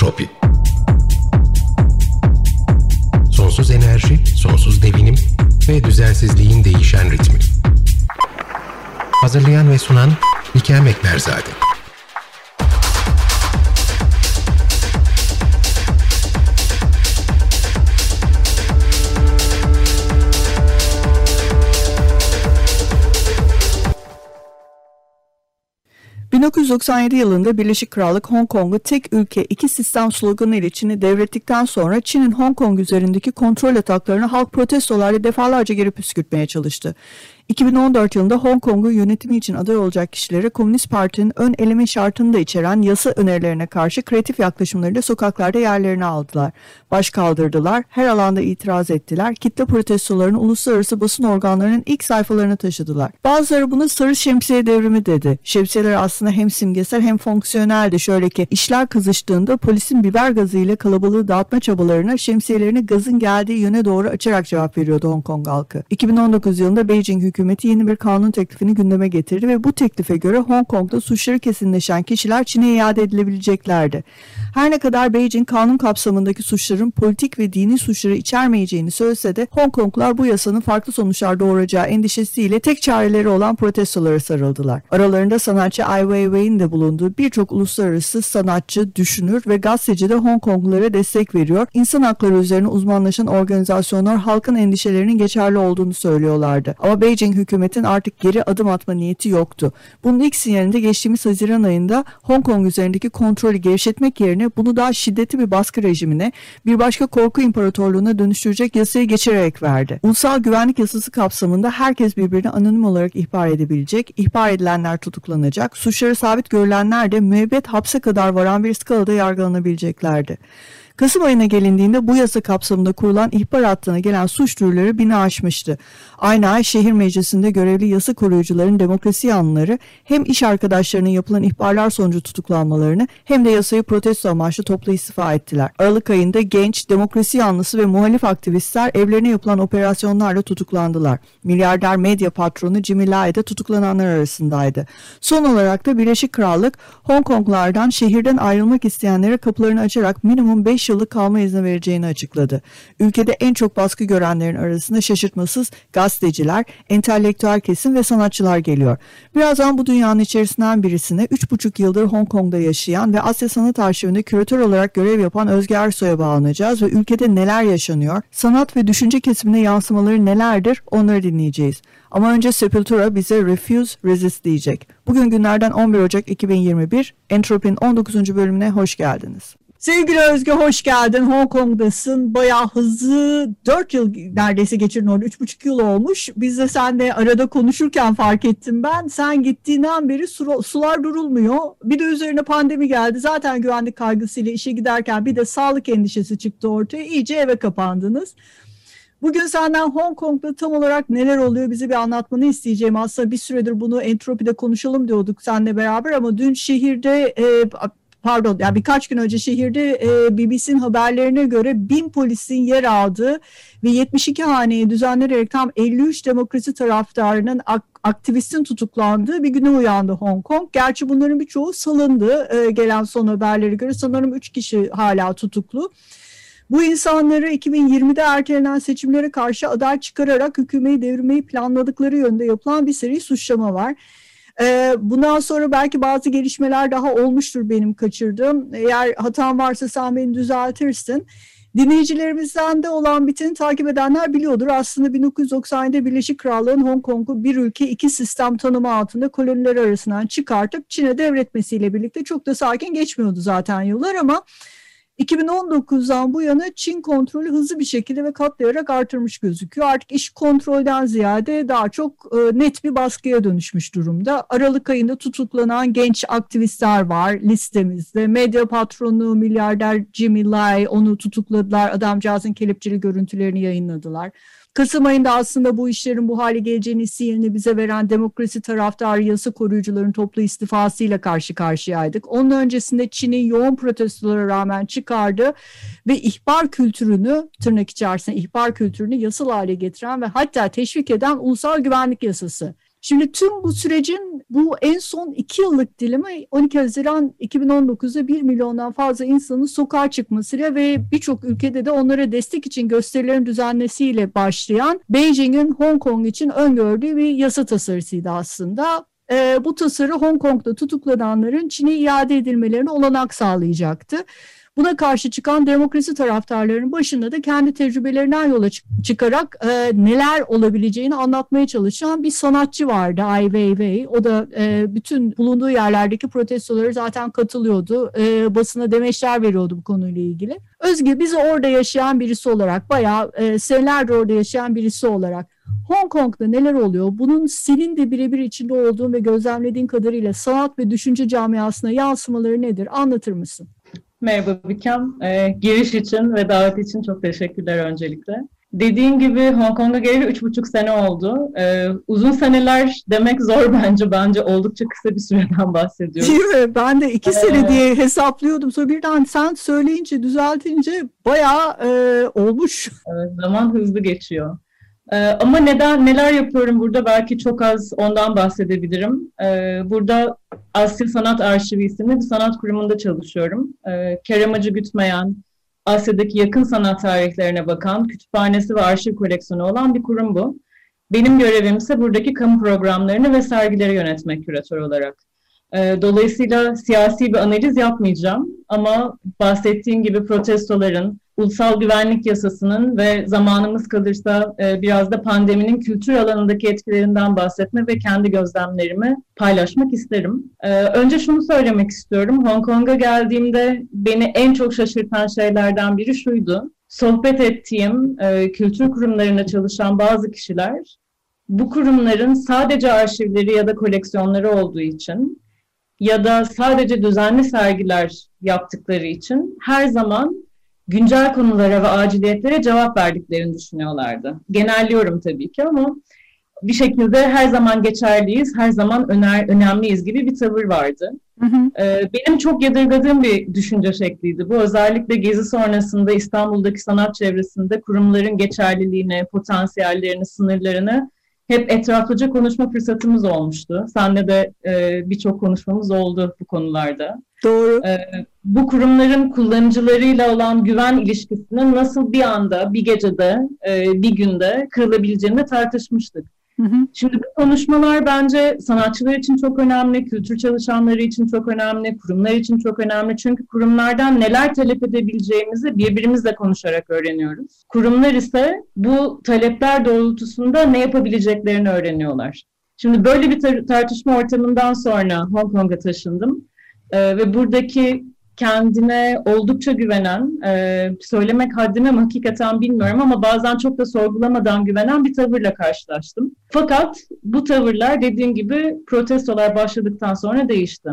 Entropi Sonsuz enerji, sonsuz devinim ve düzensizliğin değişen ritmi. Hazırlayan ve sunan Bikem Ekberzade. 1997 yılında Birleşik Krallık Hong Kong'u tek ülke iki sistem sloganı ile Çin'i devrettikten sonra Çin'in Hong Kong üzerindeki kontrol ataklarını halk protestolarla defalarca geri püskürtmeye çalıştı. 2014 yılında Hong Kong'u yönetimi için aday olacak kişilere Komünist Parti'nin ön eleme şartını da içeren yasa önerilerine karşı kreatif yaklaşımlarıyla sokaklarda yerlerini aldılar. Baş kaldırdılar, her alanda itiraz ettiler, kitle protestolarını uluslararası basın organlarının ilk sayfalarına taşıdılar. Bazıları buna sarı şemsiye devrimi dedi. Şemsiyeler aslında hem simgesel hem fonksiyoneldi. Şöyle ki işler kızıştığında polisin biber gazı ile kalabalığı dağıtma çabalarına şemsiyelerini gazın geldiği yöne doğru açarak cevap veriyordu Hong Kong halkı. 2019 yılında Beijing hükümeti hükümeti yeni bir kanun teklifini gündeme getirdi ve bu teklife göre Hong Kong'da suçları kesinleşen kişiler Çin'e iade edilebileceklerdi. Her ne kadar Beijing kanun kapsamındaki suçların politik ve dini suçları içermeyeceğini söylese de Hong Konglular bu yasanın farklı sonuçlar doğuracağı endişesiyle tek çareleri olan protestolara sarıldılar. Aralarında sanatçı Ai Weiwei'nin de bulunduğu birçok uluslararası sanatçı, düşünür ve gazeteci de Hong Konglulara destek veriyor. İnsan hakları üzerine uzmanlaşan organizasyonlar halkın endişelerinin geçerli olduğunu söylüyorlardı. Ama Beijing hükümetin artık geri adım atma niyeti yoktu. Bunun ilk sinyalinde geçtiğimiz Haziran ayında Hong Kong üzerindeki kontrolü gevşetmek yerine bunu daha şiddetli bir baskı rejimine, bir başka korku imparatorluğuna dönüştürecek yasayı geçirerek verdi. Ulusal güvenlik yasası kapsamında herkes birbirini anonim olarak ihbar edebilecek, ihbar edilenler tutuklanacak, suçları sabit görülenler de müebbet hapse kadar varan bir skalada yargılanabileceklerdi. Kasım ayına gelindiğinde bu yasa kapsamında kurulan ihbar hattına gelen suç duyuruları bini aşmıştı. Aynı ay şehir meclisinde görevli yasa koruyucuların demokrasi yanlıları hem iş arkadaşlarının yapılan ihbarlar sonucu tutuklanmalarını hem de yasayı protesto amaçlı toplu istifa ettiler. Aralık ayında genç, demokrasi yanlısı ve muhalif aktivistler evlerine yapılan operasyonlarla tutuklandılar. Milyarder medya patronu Jimmy Lai de tutuklananlar arasındaydı. Son olarak da Birleşik Krallık Hong Konglardan şehirden ayrılmak isteyenlere kapılarını açarak minimum 5 yıllık kalma izni vereceğini açıkladı. Ülkede en çok baskı görenlerin arasında şaşırtmasız gazeteciler, entelektüel kesim ve sanatçılar geliyor. Birazdan bu dünyanın içerisinden birisine 3,5 yıldır Hong Kong'da yaşayan ve Asya Sanat Arşivinde küratör olarak görev yapan Özge Ersoy'a bağlanacağız ve ülkede neler yaşanıyor, sanat ve düşünce kesimine yansımaları nelerdir onları dinleyeceğiz. Ama önce Sepultura bize Refuse Resist diyecek. Bugün günlerden 11 Ocak 2021, Entropy'nin 19. bölümüne hoş geldiniz. Sevgili Özge hoş geldin. Hong Kong'dasın. Bayağı hızlı 4 yıl neredeyse geçirdin orada. 3,5 yıl olmuş. Biz de senle arada konuşurken fark ettim ben. Sen gittiğinden beri sular durulmuyor. Bir de üzerine pandemi geldi. Zaten güvenlik kaygısıyla işe giderken bir de sağlık endişesi çıktı ortaya. İyice eve kapandınız. Bugün senden Hong Kong'da tam olarak neler oluyor bize bir anlatmanı isteyeceğim. Aslında bir süredir bunu entropide konuşalım diyorduk seninle beraber ama dün şehirde e, pardon yani birkaç gün önce şehirde e, BBC'nin haberlerine göre bin polisin yer aldığı ve 72 haneyi düzenleyerek tam 53 demokrasi taraftarının ak aktivistin tutuklandığı bir güne uyandı Hong Kong. Gerçi bunların birçoğu salındı e, gelen son haberlere göre. Sanırım 3 kişi hala tutuklu. Bu insanları 2020'de ertelenen seçimlere karşı aday çıkararak hükümeti devirmeyi planladıkları yönde yapılan bir seri suçlama var. Ee, bundan sonra belki bazı gelişmeler daha olmuştur benim kaçırdığım. Eğer hatam varsa sen beni düzeltirsin. Dinleyicilerimizden de olan biteni takip edenler biliyordur. Aslında 1997'de Birleşik Krallığın Hong Kong'u bir ülke iki sistem tanımı altında koloniler arasından çıkartıp Çin'e devretmesiyle birlikte çok da sakin geçmiyordu zaten yıllar ama 2019'dan bu yana Çin kontrolü hızlı bir şekilde ve katlayarak artırmış gözüküyor. Artık iş kontrolden ziyade daha çok e, net bir baskıya dönüşmüş durumda. Aralık ayında tutuklanan genç aktivistler var listemizde. Medya patronu milyarder Jimmy Lai onu tutukladılar. Adamcağızın kelepçeli görüntülerini yayınladılar. Kasım ayında aslında bu işlerin bu hale geleceğini sinyalini bize veren demokrasi taraftarı yasa koruyucuların toplu istifasıyla karşı karşıyaydık. Onun öncesinde Çin'in yoğun protestolara rağmen çıkardı ve ihbar kültürünü tırnak içerisinde ihbar kültürünü yasal hale getiren ve hatta teşvik eden ulusal güvenlik yasası Şimdi tüm bu sürecin bu en son iki yıllık dilimi 12 Haziran 2019'da 1 milyondan fazla insanın sokağa çıkmasıyla ve birçok ülkede de onlara destek için gösterilerin düzenlesiyle başlayan Beijing'in Hong Kong için öngördüğü bir yasa tasarısıydı aslında. Ee, bu tasarı Hong Kong'da tutuklananların Çin'e iade edilmelerine olanak sağlayacaktı. Buna karşı çıkan demokrasi taraftarlarının başında da kendi tecrübelerinden yola çıkarak e, neler olabileceğini anlatmaya çalışan bir sanatçı vardı Ai Weiwei. O da e, bütün bulunduğu yerlerdeki protestoları zaten katılıyordu. E, basına demeçler veriyordu bu konuyla ilgili. Özge bizi orada yaşayan birisi olarak bayağı e, senelerdir orada yaşayan birisi olarak Hong Kong'da neler oluyor? Bunun senin de birebir içinde olduğun ve gözlemlediğin kadarıyla sanat ve düşünce camiasına yansımaları nedir? Anlatır mısın? Merhaba Bikem. Ee, giriş için ve davet için çok teşekkürler öncelikle. Dediğin gibi Hong Kong'a geleli üç buçuk sene oldu. Ee, uzun seneler demek zor bence. Bence oldukça kısa bir süreden bahsediyoruz. Değil mi? Ben de iki ee, sene diye hesaplıyordum. Sonra birden sen söyleyince, düzeltince bayağı e, olmuş. Evet, zaman hızlı geçiyor. Ee, ama neden neler yapıyorum burada belki çok az ondan bahsedebilirim. Ee, burada Asya Sanat Arşivi isimli bir sanat kurumunda çalışıyorum. Ee, Kerem Acı Gütmeyen, Asya'daki yakın sanat tarihlerine bakan kütüphanesi ve arşiv koleksiyonu olan bir kurum bu. Benim görevim ise buradaki kamu programlarını ve sergileri yönetmek küratör olarak. Dolayısıyla siyasi bir analiz yapmayacağım ama bahsettiğim gibi protestoların, ulusal güvenlik yasasının ve zamanımız kalırsa e, biraz da pandeminin kültür alanındaki etkilerinden bahsetme ve kendi gözlemlerimi paylaşmak isterim. E, önce şunu söylemek istiyorum. Hong Kong'a geldiğimde beni en çok şaşırtan şeylerden biri şuydu. Sohbet ettiğim e, kültür kurumlarında çalışan bazı kişiler bu kurumların sadece arşivleri ya da koleksiyonları olduğu için ya da sadece düzenli sergiler yaptıkları için her zaman güncel konulara ve aciliyetlere cevap verdiklerini düşünüyorlardı. Genelliyorum tabii ki ama bir şekilde her zaman geçerliyiz, her zaman öner, önemliyiz gibi bir tavır vardı. Hı hı. Ee, benim çok yadırgadığım bir düşünce şekliydi. Bu özellikle gezi sonrasında İstanbul'daki sanat çevresinde kurumların geçerliliğini, potansiyellerini, sınırlarını hep etraflıca konuşma fırsatımız olmuştu. Senle de e, birçok konuşmamız oldu bu konularda. Doğru. E, bu kurumların kullanıcılarıyla olan güven ilişkisinin nasıl bir anda, bir gecede, e, bir günde kırılabileceğini tartışmıştık. Hı hı. Şimdi bu konuşmalar bence sanatçılar için çok önemli, kültür çalışanları için çok önemli, kurumlar için çok önemli. Çünkü kurumlardan neler talep edebileceğimizi birbirimizle konuşarak öğreniyoruz. Kurumlar ise bu talepler doğrultusunda ne yapabileceklerini öğreniyorlar. Şimdi böyle bir tar- tartışma ortamından sonra Hong Kong'a taşındım ee, ve buradaki kendine oldukça güvenen, e, söylemek haddime mi hakikaten bilmiyorum ama bazen çok da sorgulamadan güvenen bir tavırla karşılaştım. Fakat bu tavırlar dediğim gibi protestolar başladıktan sonra değişti.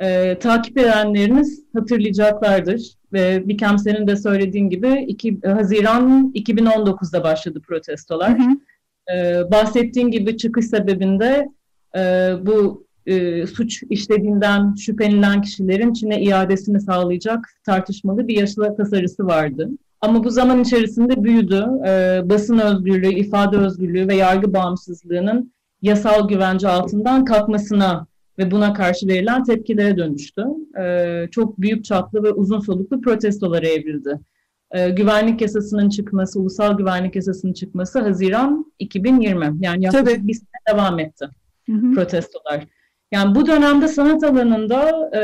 E, takip edenleriniz hatırlayacaklardır ve Bikem senin de söylediğin gibi 2, Haziran 2019'da başladı protestolar. Hı hı. E, bahsettiğin gibi çıkış sebebinde e, bu e, suç işlediğinden şüphelenilen kişilerin Çin'e iadesini sağlayacak tartışmalı bir yasa tasarısı vardı. Ama bu zaman içerisinde büyüdü. E, basın özgürlüğü, ifade özgürlüğü ve yargı bağımsızlığının yasal güvence altından kalkmasına ve buna karşı verilen tepkilere dönüştü. E, çok büyük çaplı ve uzun soluklu protestolara evrildi. E, güvenlik yasasının çıkması, ulusal güvenlik yasasının çıkması Haziran 2020. Yani yaklaşık Tabii. bir sene devam etti hı hı. protestolar. Yani bu dönemde sanat alanında e,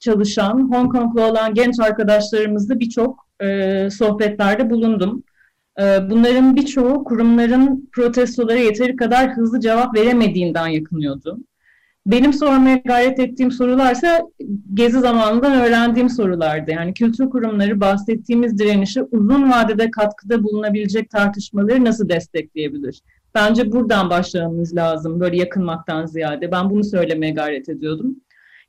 çalışan, Hong Konglu olan genç arkadaşlarımızla birçok e, sohbetlerde bulundum. E, bunların birçoğu kurumların protestolara yeteri kadar hızlı cevap veremediğinden yakınıyordu. Benim sormaya gayret ettiğim sorularsa gezi zamanından öğrendiğim sorulardı. Yani kültür kurumları bahsettiğimiz direnişe uzun vadede katkıda bulunabilecek tartışmaları nasıl destekleyebilir? Bence buradan başlamamız lazım böyle yakınmaktan ziyade. Ben bunu söylemeye gayret ediyordum.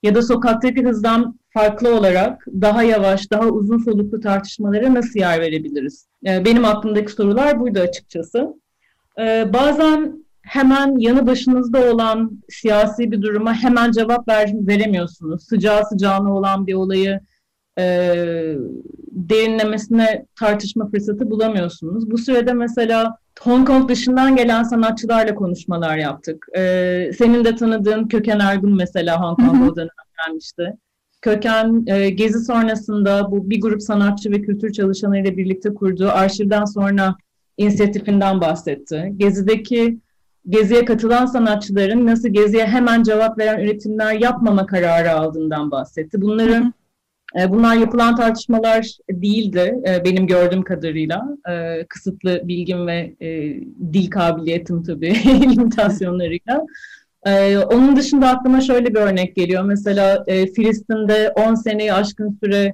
Ya da sokaktaki hızdan farklı olarak daha yavaş, daha uzun soluklu tartışmalara nasıl yer verebiliriz? Ee, benim aklımdaki sorular buydu açıkçası. Ee, bazen hemen yanı başınızda olan siyasi bir duruma hemen cevap ver, veremiyorsunuz. Sıcağı sıcağına olan bir olayı e, derinlemesine tartışma fırsatı bulamıyorsunuz. Bu sürede mesela Hong Kong dışından gelen sanatçılarla konuşmalar yaptık. E, senin de tanıdığın Köken Ergun mesela Hong Kong'a o dönem gelmişti. Köken e, gezi sonrasında bu bir grup sanatçı ve kültür çalışanıyla birlikte kurduğu arşivden sonra inisiyatifinden bahsetti. Gezideki geziye katılan sanatçıların nasıl geziye hemen cevap veren üretimler yapmama kararı aldığından bahsetti. Bunları bunlar yapılan tartışmalar değildi e, benim gördüğüm kadarıyla. E, kısıtlı bilgim ve dil kabiliyetim tabii limitasyonlarıyla. Onun dışında aklıma şöyle bir örnek geliyor. Mesela Filistin'de 10 seneyi aşkın süre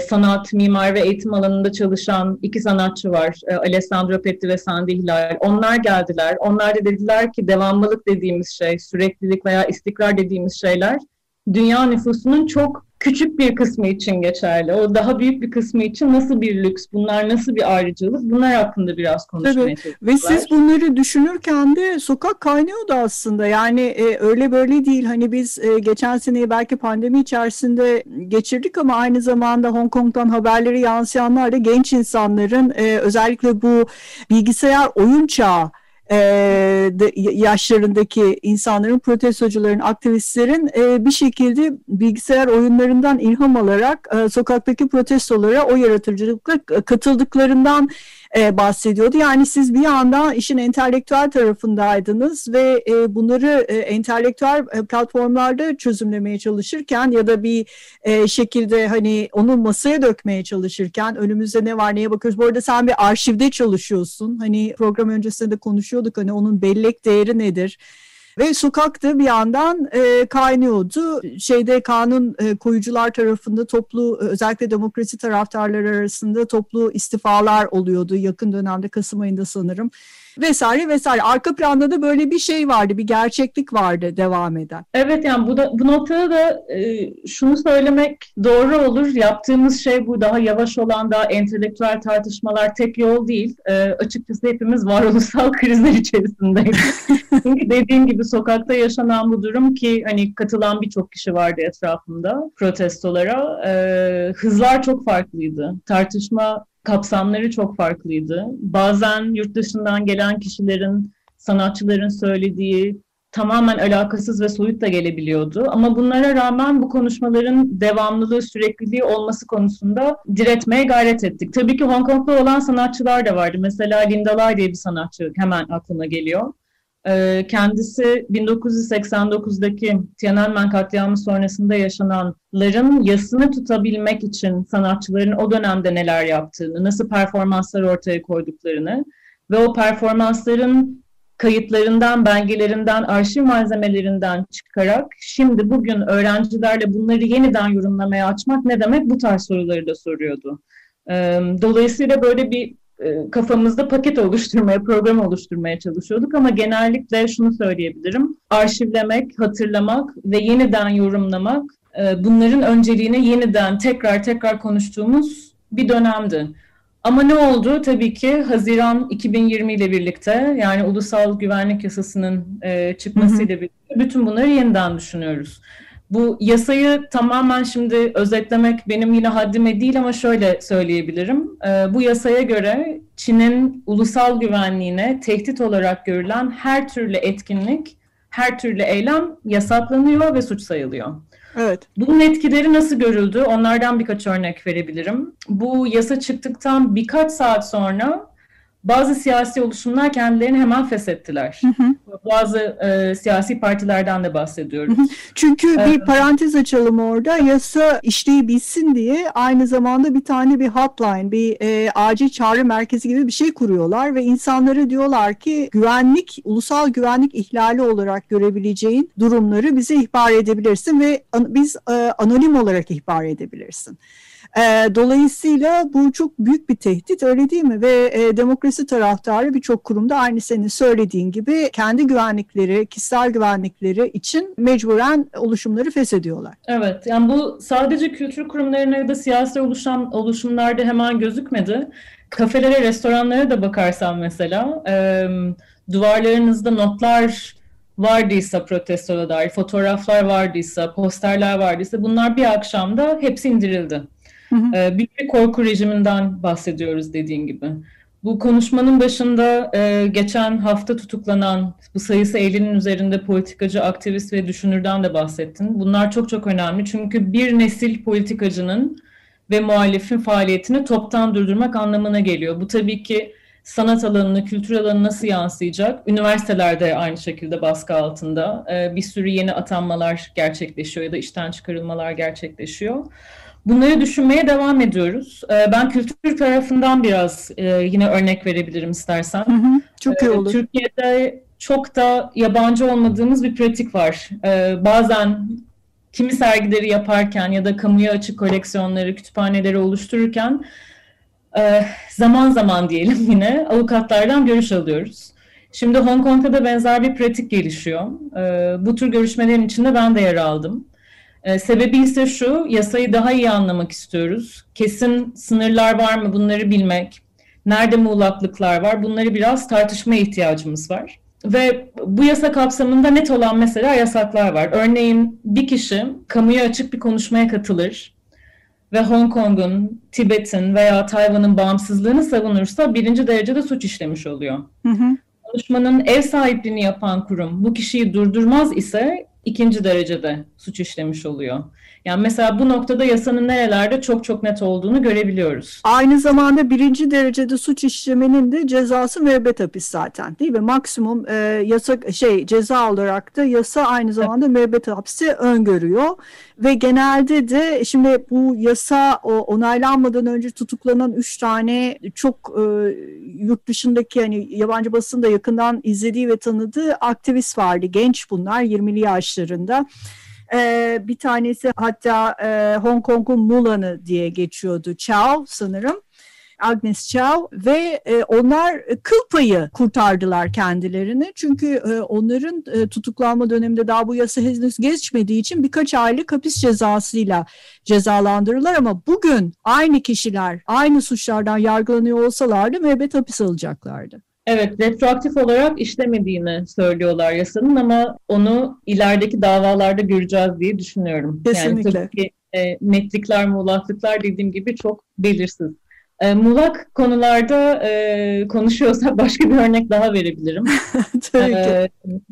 sanat, mimar ve eğitim alanında çalışan iki sanatçı var. Alessandro Petti ve Sandy Hilal. Onlar geldiler. Onlar da dediler ki devamlılık dediğimiz şey, süreklilik veya istikrar dediğimiz şeyler dünya nüfusunun çok küçük bir kısmı için geçerli. O daha büyük bir kısmı için nasıl bir lüks, bunlar nasıl bir ayrıcalık bunlar hakkında biraz konuşmaya evet. Ve siz bunları düşünürken de sokak kaynıyordu aslında. Yani e, öyle böyle değil. Hani biz e, geçen seneyi belki pandemi içerisinde geçirdik ama aynı zamanda Hong Kong'dan haberleri yansıyanlar da genç insanların e, özellikle bu bilgisayar oyun çağı e, de, yaşlarındaki insanların, protestocuların, aktivistlerin e, bir şekilde bilgisayar oyunlarından ilham alarak e, sokaktaki protestolara o yaratıcılıkla katıldıklarından e, bahsediyordu. Yani siz bir yandan işin entelektüel tarafındaydınız ve e, bunları entelektüel platformlarda çözümlemeye çalışırken ya da bir şekilde hani onu masaya dökmeye çalışırken önümüzde ne var neye bakıyoruz. Bu arada sen bir arşivde çalışıyorsun. Hani program öncesinde de konuşuyorduk hani onun bellek değeri nedir? Ve sokakta bir yandan e, kaynıyordu. Şeyde kanun e, koyucular tarafında toplu özellikle demokrasi taraftarları arasında toplu istifalar oluyordu yakın dönemde Kasım ayında sanırım vesaire vesaire. Arka planda da böyle bir şey vardı, bir gerçeklik vardı devam eden. Evet yani bu da bu noktada da e, şunu söylemek doğru olur. Yaptığımız şey bu daha yavaş olan daha entelektüel tartışmalar tek yol değil. E, açıkçası hepimiz varoluşsal krizler içerisindeyiz. Çünkü dediğim gibi sokakta yaşanan bu durum ki hani katılan birçok kişi vardı etrafımda protestolara. E, hızlar çok farklıydı. Tartışma kapsamları çok farklıydı. Bazen yurt dışından gelen kişilerin, sanatçıların söylediği tamamen alakasız ve soyut da gelebiliyordu. Ama bunlara rağmen bu konuşmaların devamlılığı, sürekliliği olması konusunda diretmeye gayret ettik. Tabii ki Hong Kong'da olan sanatçılar da vardı. Mesela Linda Lai diye bir sanatçı hemen aklıma geliyor. Ee, kendisi 1989'daki Tiananmen katliamı sonrasında yaşananların yasını tutabilmek için sanatçıların o dönemde neler yaptığını, nasıl performanslar ortaya koyduklarını ve o performansların kayıtlarından, belgelerinden, arşiv malzemelerinden çıkarak şimdi bugün öğrencilerle bunları yeniden yorumlamaya açmak ne demek bu tarz soruları da soruyordu. Ee, dolayısıyla böyle bir kafamızda paket oluşturmaya, program oluşturmaya çalışıyorduk ama genellikle şunu söyleyebilirim. Arşivlemek, hatırlamak ve yeniden yorumlamak e, bunların önceliğine yeniden tekrar tekrar konuştuğumuz bir dönemdi. Ama ne oldu? Tabii ki Haziran 2020 ile birlikte yani Ulusal Güvenlik Yasası'nın e, çıkmasıyla birlikte bütün bunları yeniden düşünüyoruz. Bu yasayı tamamen şimdi özetlemek benim yine haddime değil ama şöyle söyleyebilirim. Ee, bu yasaya göre Çin'in ulusal güvenliğine tehdit olarak görülen her türlü etkinlik, her türlü eylem yasaklanıyor ve suç sayılıyor. Evet. Bunun etkileri nasıl görüldü? Onlardan birkaç örnek verebilirim. Bu yasa çıktıktan birkaç saat sonra bazı siyasi oluşumlar kendilerini hemen feshettiler. Hı hı. Bazı e, siyasi partilerden de bahsediyoruz. Hı hı. Çünkü evet. bir parantez açalım orada. Yasa işleyebilsin diye aynı zamanda bir tane bir hotline, bir e, acil çağrı merkezi gibi bir şey kuruyorlar ve insanlara diyorlar ki güvenlik, ulusal güvenlik ihlali olarak görebileceğin durumları bize ihbar edebilirsin ve an, biz e, anonim olarak ihbar edebilirsin. E, dolayısıyla bu çok büyük bir tehdit öyle değil mi? Ve e, demokrasi taraftarı birçok kurumda aynı senin söylediğin gibi kendi güvenlikleri, kişisel güvenlikleri için mecburen oluşumları feshediyorlar. Evet yani bu sadece kültür kurumlarına ya da siyasi oluşan oluşumlarda hemen gözükmedi. Kafelere, restoranlara da bakarsan mesela e, duvarlarınızda notlar vardıysa protestoya dair, fotoğraflar vardıysa, posterler vardıysa bunlar bir akşamda hepsi indirildi. Hı hı. Bir korku rejiminden bahsediyoruz dediğin gibi. Bu konuşmanın başında geçen hafta tutuklanan bu sayısı 50'nin üzerinde politikacı, aktivist ve düşünürden de bahsettin. Bunlar çok çok önemli çünkü bir nesil politikacının ve muhalifin faaliyetini toptan durdurmak anlamına geliyor. Bu tabii ki sanat alanını, kültür alanı nasıl yansıyacak? Üniversitelerde aynı şekilde baskı altında. Bir sürü yeni atanmalar gerçekleşiyor ya da işten çıkarılmalar gerçekleşiyor. Bunları düşünmeye devam ediyoruz. Ee, ben kültür tarafından biraz e, yine örnek verebilirim istersen. Hı hı, çok iyi ee, olur. Türkiye'de çok da yabancı olmadığımız bir pratik var. Ee, bazen kimi sergileri yaparken ya da kamuya açık koleksiyonları, kütüphaneleri oluştururken e, zaman zaman diyelim yine avukatlardan görüş alıyoruz. Şimdi Hong Kong'da da benzer bir pratik gelişiyor. Bu tür görüşmelerin içinde ben de yer aldım. E, sebebi ise şu, yasayı daha iyi anlamak istiyoruz. Kesin sınırlar var mı bunları bilmek, nerede muğlaklıklar var bunları biraz tartışmaya ihtiyacımız var. Ve bu yasa kapsamında net olan mesela yasaklar var. Örneğin bir kişi kamuya açık bir konuşmaya katılır ve Hong Kong'un, Tibet'in veya Tayvan'ın bağımsızlığını savunursa birinci derecede suç işlemiş oluyor. Hı hı. Konuşmanın ev sahipliğini yapan kurum bu kişiyi durdurmaz ise ikinci derecede suç işlemiş oluyor. Yani mesela bu noktada yasanın nerelerde çok çok net olduğunu görebiliyoruz. Aynı zamanda birinci derecede suç işlemenin de cezası müebbet hapis zaten değil mi? Maksimum e, yasa şey ceza olarak da yasa aynı zamanda evet. müebbet hapsi öngörüyor ve genelde de şimdi bu yasa o, onaylanmadan önce tutuklanan üç tane çok e, yurt dışındaki hani yabancı basında yakından izlediği ve tanıdığı aktivist vardı. Genç bunlar 20'li yaşlarında. E, bir tanesi hatta e, Hong Kong'un Mulan'ı diye geçiyordu. Chow sanırım. Agnes Chow ve e, onlar kıl payı kurtardılar kendilerini. Çünkü e, onların e, tutuklanma döneminde daha bu yasa henüz geçmediği için birkaç aylık hapis cezasıyla cezalandırırlar ama bugün aynı kişiler aynı suçlardan yargılanıyor olsalardı müebbet hapis alacaklardı. Evet, retroaktif olarak işlemediğini söylüyorlar yasanın ama onu ilerideki davalarda göreceğiz diye düşünüyorum. Kesinlikle. Yani tabii ki e, netlikler, muğlaklıklar dediğim gibi çok belirsiz. E, muğlak konularda e, konuşuyorsak başka bir örnek daha verebilirim. tabii e,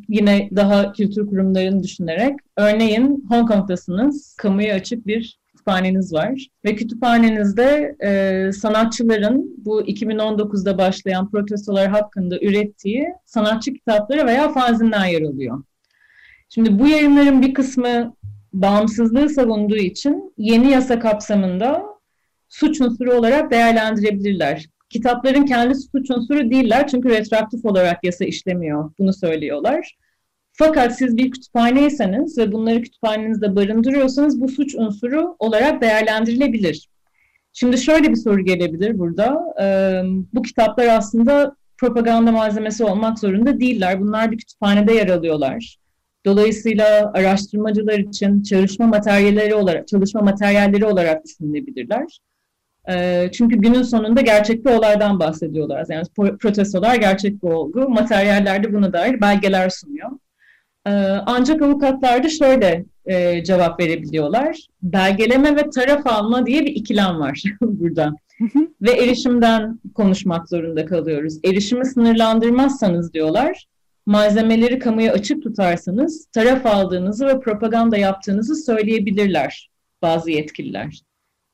Yine daha kültür kurumlarını düşünerek. Örneğin Hong Kong'dasınız, kamuya açık bir kütüphaneniz var ve kütüphanenizde e, sanatçıların bu 2019'da başlayan protestolar hakkında ürettiği sanatçı kitapları veya fanzinler yer alıyor. Şimdi bu yayınların bir kısmı bağımsızlığı savunduğu için yeni yasa kapsamında suç unsuru olarak değerlendirebilirler. Kitapların kendisi suç unsuru değiller çünkü retroaktif olarak yasa işlemiyor. Bunu söylüyorlar. Fakat siz bir kütüphaneyseniz ve bunları kütüphanenizde barındırıyorsanız bu suç unsuru olarak değerlendirilebilir. Şimdi şöyle bir soru gelebilir burada. Ee, bu kitaplar aslında propaganda malzemesi olmak zorunda değiller. Bunlar bir kütüphanede yer alıyorlar. Dolayısıyla araştırmacılar için çalışma materyalleri olarak çalışma materyalleri olarak düşünülebilirler. Ee, çünkü günün sonunda gerçek bir olaydan bahsediyorlar. Yani protestolar gerçek bir olgu. Materyallerde buna dair belgeler sunuyor. Ee, ancak avukatlar da şöyle e, cevap verebiliyorlar. Belgeleme ve taraf alma diye bir ikilem var burada. ve erişimden konuşmak zorunda kalıyoruz. Erişimi sınırlandırmazsanız diyorlar, malzemeleri kamuya açık tutarsanız taraf aldığınızı ve propaganda yaptığınızı söyleyebilirler bazı yetkililer.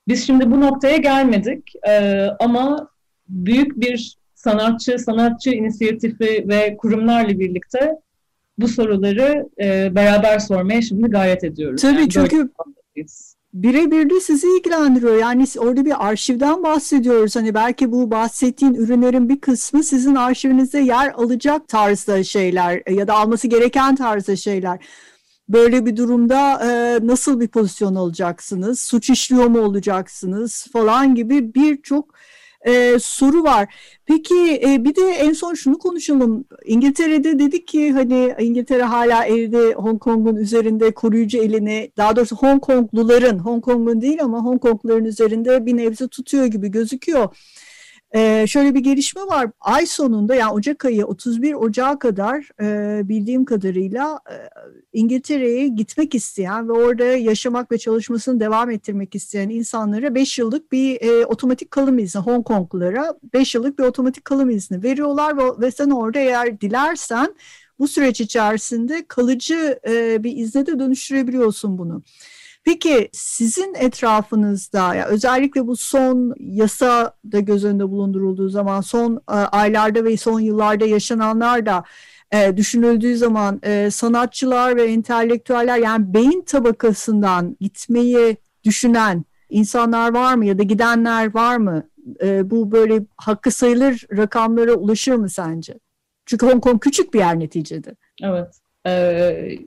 Biz şimdi bu noktaya gelmedik ee, ama büyük bir sanatçı, sanatçı inisiyatifi ve kurumlarla birlikte bu soruları e, beraber sormaya şimdi gayret ediyoruz. Tabii yani çünkü birebir de sizi ilgilendiriyor. Yani orada bir arşivden bahsediyoruz. Hani belki bu bahsettiğin ürünlerin bir kısmı sizin arşivinizde yer alacak tarzda şeyler e, ya da alması gereken tarzda şeyler. Böyle bir durumda e, nasıl bir pozisyon alacaksınız? Suç işliyor mu olacaksınız falan gibi birçok e, soru var. Peki e, bir de en son şunu konuşalım. İngiltere'de dedik ki hani İngiltere hala elde Hong Kong'un üzerinde koruyucu elini daha doğrusu Hong Kongluların Hong Kong'un değil ama Hong Kongluların üzerinde bir nebze tutuyor gibi gözüküyor. Ee, şöyle bir gelişme var. Ay sonunda yani Ocak ayı 31 Ocak'a kadar e, bildiğim kadarıyla e, İngiltere'ye gitmek isteyen ve orada yaşamak ve çalışmasını devam ettirmek isteyen insanlara 5 yıllık bir e, otomatik kalım izni Hong Konglulara 5 yıllık bir otomatik kalım izni veriyorlar ve, ve sen orada eğer dilersen bu süreç içerisinde kalıcı e, bir izne de dönüştürebiliyorsun bunu. Peki sizin etrafınızda ya özellikle bu son yasa da göz önünde bulundurulduğu zaman son e, aylarda ve son yıllarda yaşananlar da e, düşünüldüğü zaman e, sanatçılar ve entelektüeller yani beyin tabakasından gitmeyi düşünen insanlar var mı ya da gidenler var mı? E, bu böyle hakkı sayılır rakamlara ulaşır mı sence? Çünkü Hong Kong küçük bir yer neticede. Evet. Ee,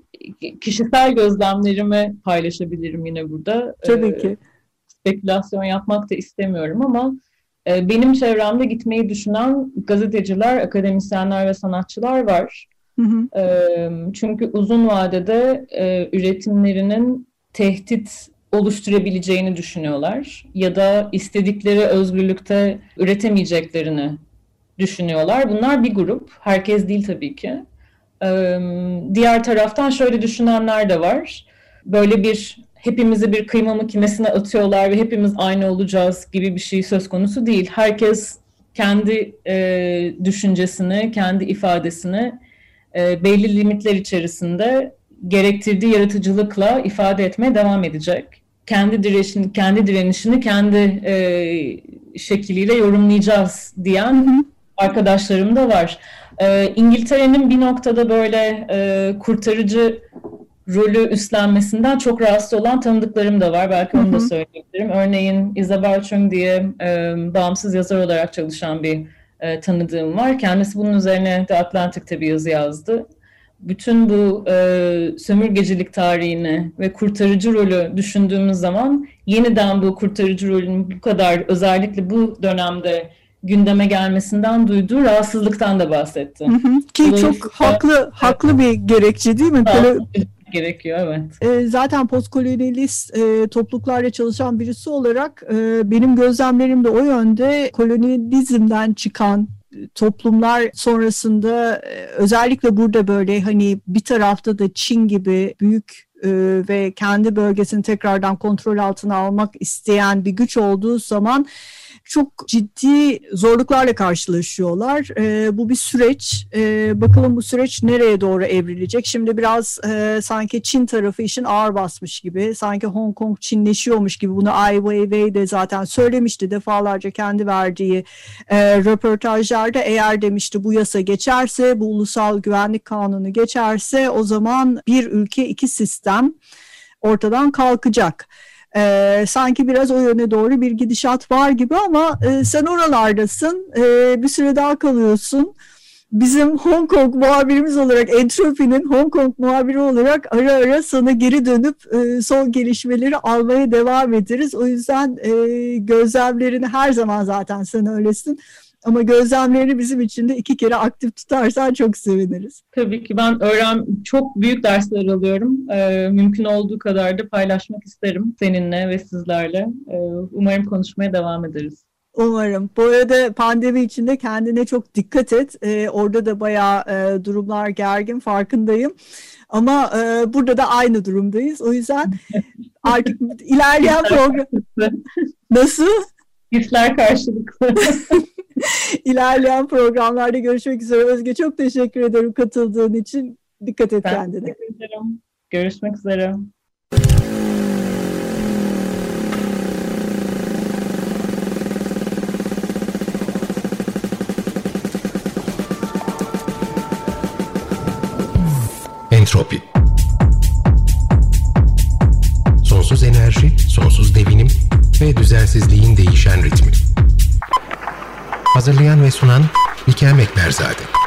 kişisel gözlemlerimi paylaşabilirim yine burada. Tabii ee, ki. Spekülasyon yapmak da istemiyorum ama e, benim çevremde gitmeyi düşünen gazeteciler, akademisyenler ve sanatçılar var. Hı hı. E, çünkü uzun vadede e, üretimlerinin tehdit oluşturabileceğini düşünüyorlar ya da istedikleri özgürlükte üretemeyeceklerini düşünüyorlar. Bunlar bir grup. Herkes değil tabii ki. Diğer taraftan şöyle düşünenler de var. Böyle bir hepimizi bir kıyma makinesine atıyorlar ve hepimiz aynı olacağız gibi bir şey söz konusu değil. Herkes kendi e, düşüncesini, kendi ifadesini e, belli limitler içerisinde gerektirdiği yaratıcılıkla ifade etmeye devam edecek. Kendi direnişini, kendi direnişini kendi e, şekliyle yorumlayacağız diyen arkadaşlarım da var. E, İngiltere'nin bir noktada böyle e, kurtarıcı rolü üstlenmesinden çok rahatsız olan tanıdıklarım da var. Belki onu da söyleyebilirim. Örneğin Isabel Chung diye e, bağımsız yazar olarak çalışan bir e, tanıdığım var. Kendisi bunun üzerine The Atlantic'te bir yazı yazdı. Bütün bu e, sömürgecilik tarihini ve kurtarıcı rolü düşündüğümüz zaman yeniden bu kurtarıcı rolün bu kadar özellikle bu dönemde gündeme gelmesinden duyduğu rahatsızlıktan da bahsetti. Hı hı. Ki çok haklı haklı bir gerekçe değil mi? Kolo gerekiyor evet. E, zaten postkolonyalist e, topluluklarla çalışan birisi olarak e, benim gözlemlerim de o yönde kolonyalizmden çıkan toplumlar sonrasında e, özellikle burada böyle hani bir tarafta da Çin gibi büyük e, ve kendi bölgesini tekrardan kontrol altına almak isteyen bir güç olduğu zaman çok ciddi zorluklarla karşılaşıyorlar. E, bu bir süreç. E, bakalım bu süreç nereye doğru evrilecek? Şimdi biraz e, sanki Çin tarafı işin ağır basmış gibi. Sanki Hong Kong Çinleşiyormuş gibi. Bunu Ai Weiwei de zaten söylemişti defalarca kendi verdiği e, röportajlarda. Eğer demişti bu yasa geçerse, bu ulusal güvenlik kanunu geçerse o zaman bir ülke iki sistem ortadan kalkacak e, sanki biraz o yöne doğru bir gidişat var gibi ama e, sen oralardasın, e, bir süre daha kalıyorsun. Bizim Hong Kong muhabirimiz olarak Entropi'nin Hong Kong muhabiri olarak ara ara sana geri dönüp e, son gelişmeleri almaya devam ederiz. O yüzden e, gözlemlerini her zaman zaten sen öylesin ama gözlemlerini bizim için de iki kere aktif tutarsan çok seviniriz. Tabii ki ben öğren çok büyük dersler alıyorum. Ee, mümkün olduğu kadar da paylaşmak isterim seninle ve sizlerle. Ee, umarım konuşmaya devam ederiz. Umarım. Bu arada pandemi içinde kendine çok dikkat et. Ee, orada da bayağı e, durumlar gergin farkındayım. Ama e, burada da aynı durumdayız. O yüzden artık ilerleyen program... Nasıl? Hisler karşılıklı. İlerleyen programlarda görüşmek üzere. Özge çok teşekkür ederim katıldığın için. Dikkat et ben kendine. Teşekkür ederim. Görüşmek üzere. Entropi Sonsuz enerji, sonsuz devinim ve düzensizliğin değişen ritmi. Hazırlayan ve sunan Bikem Ekberzade.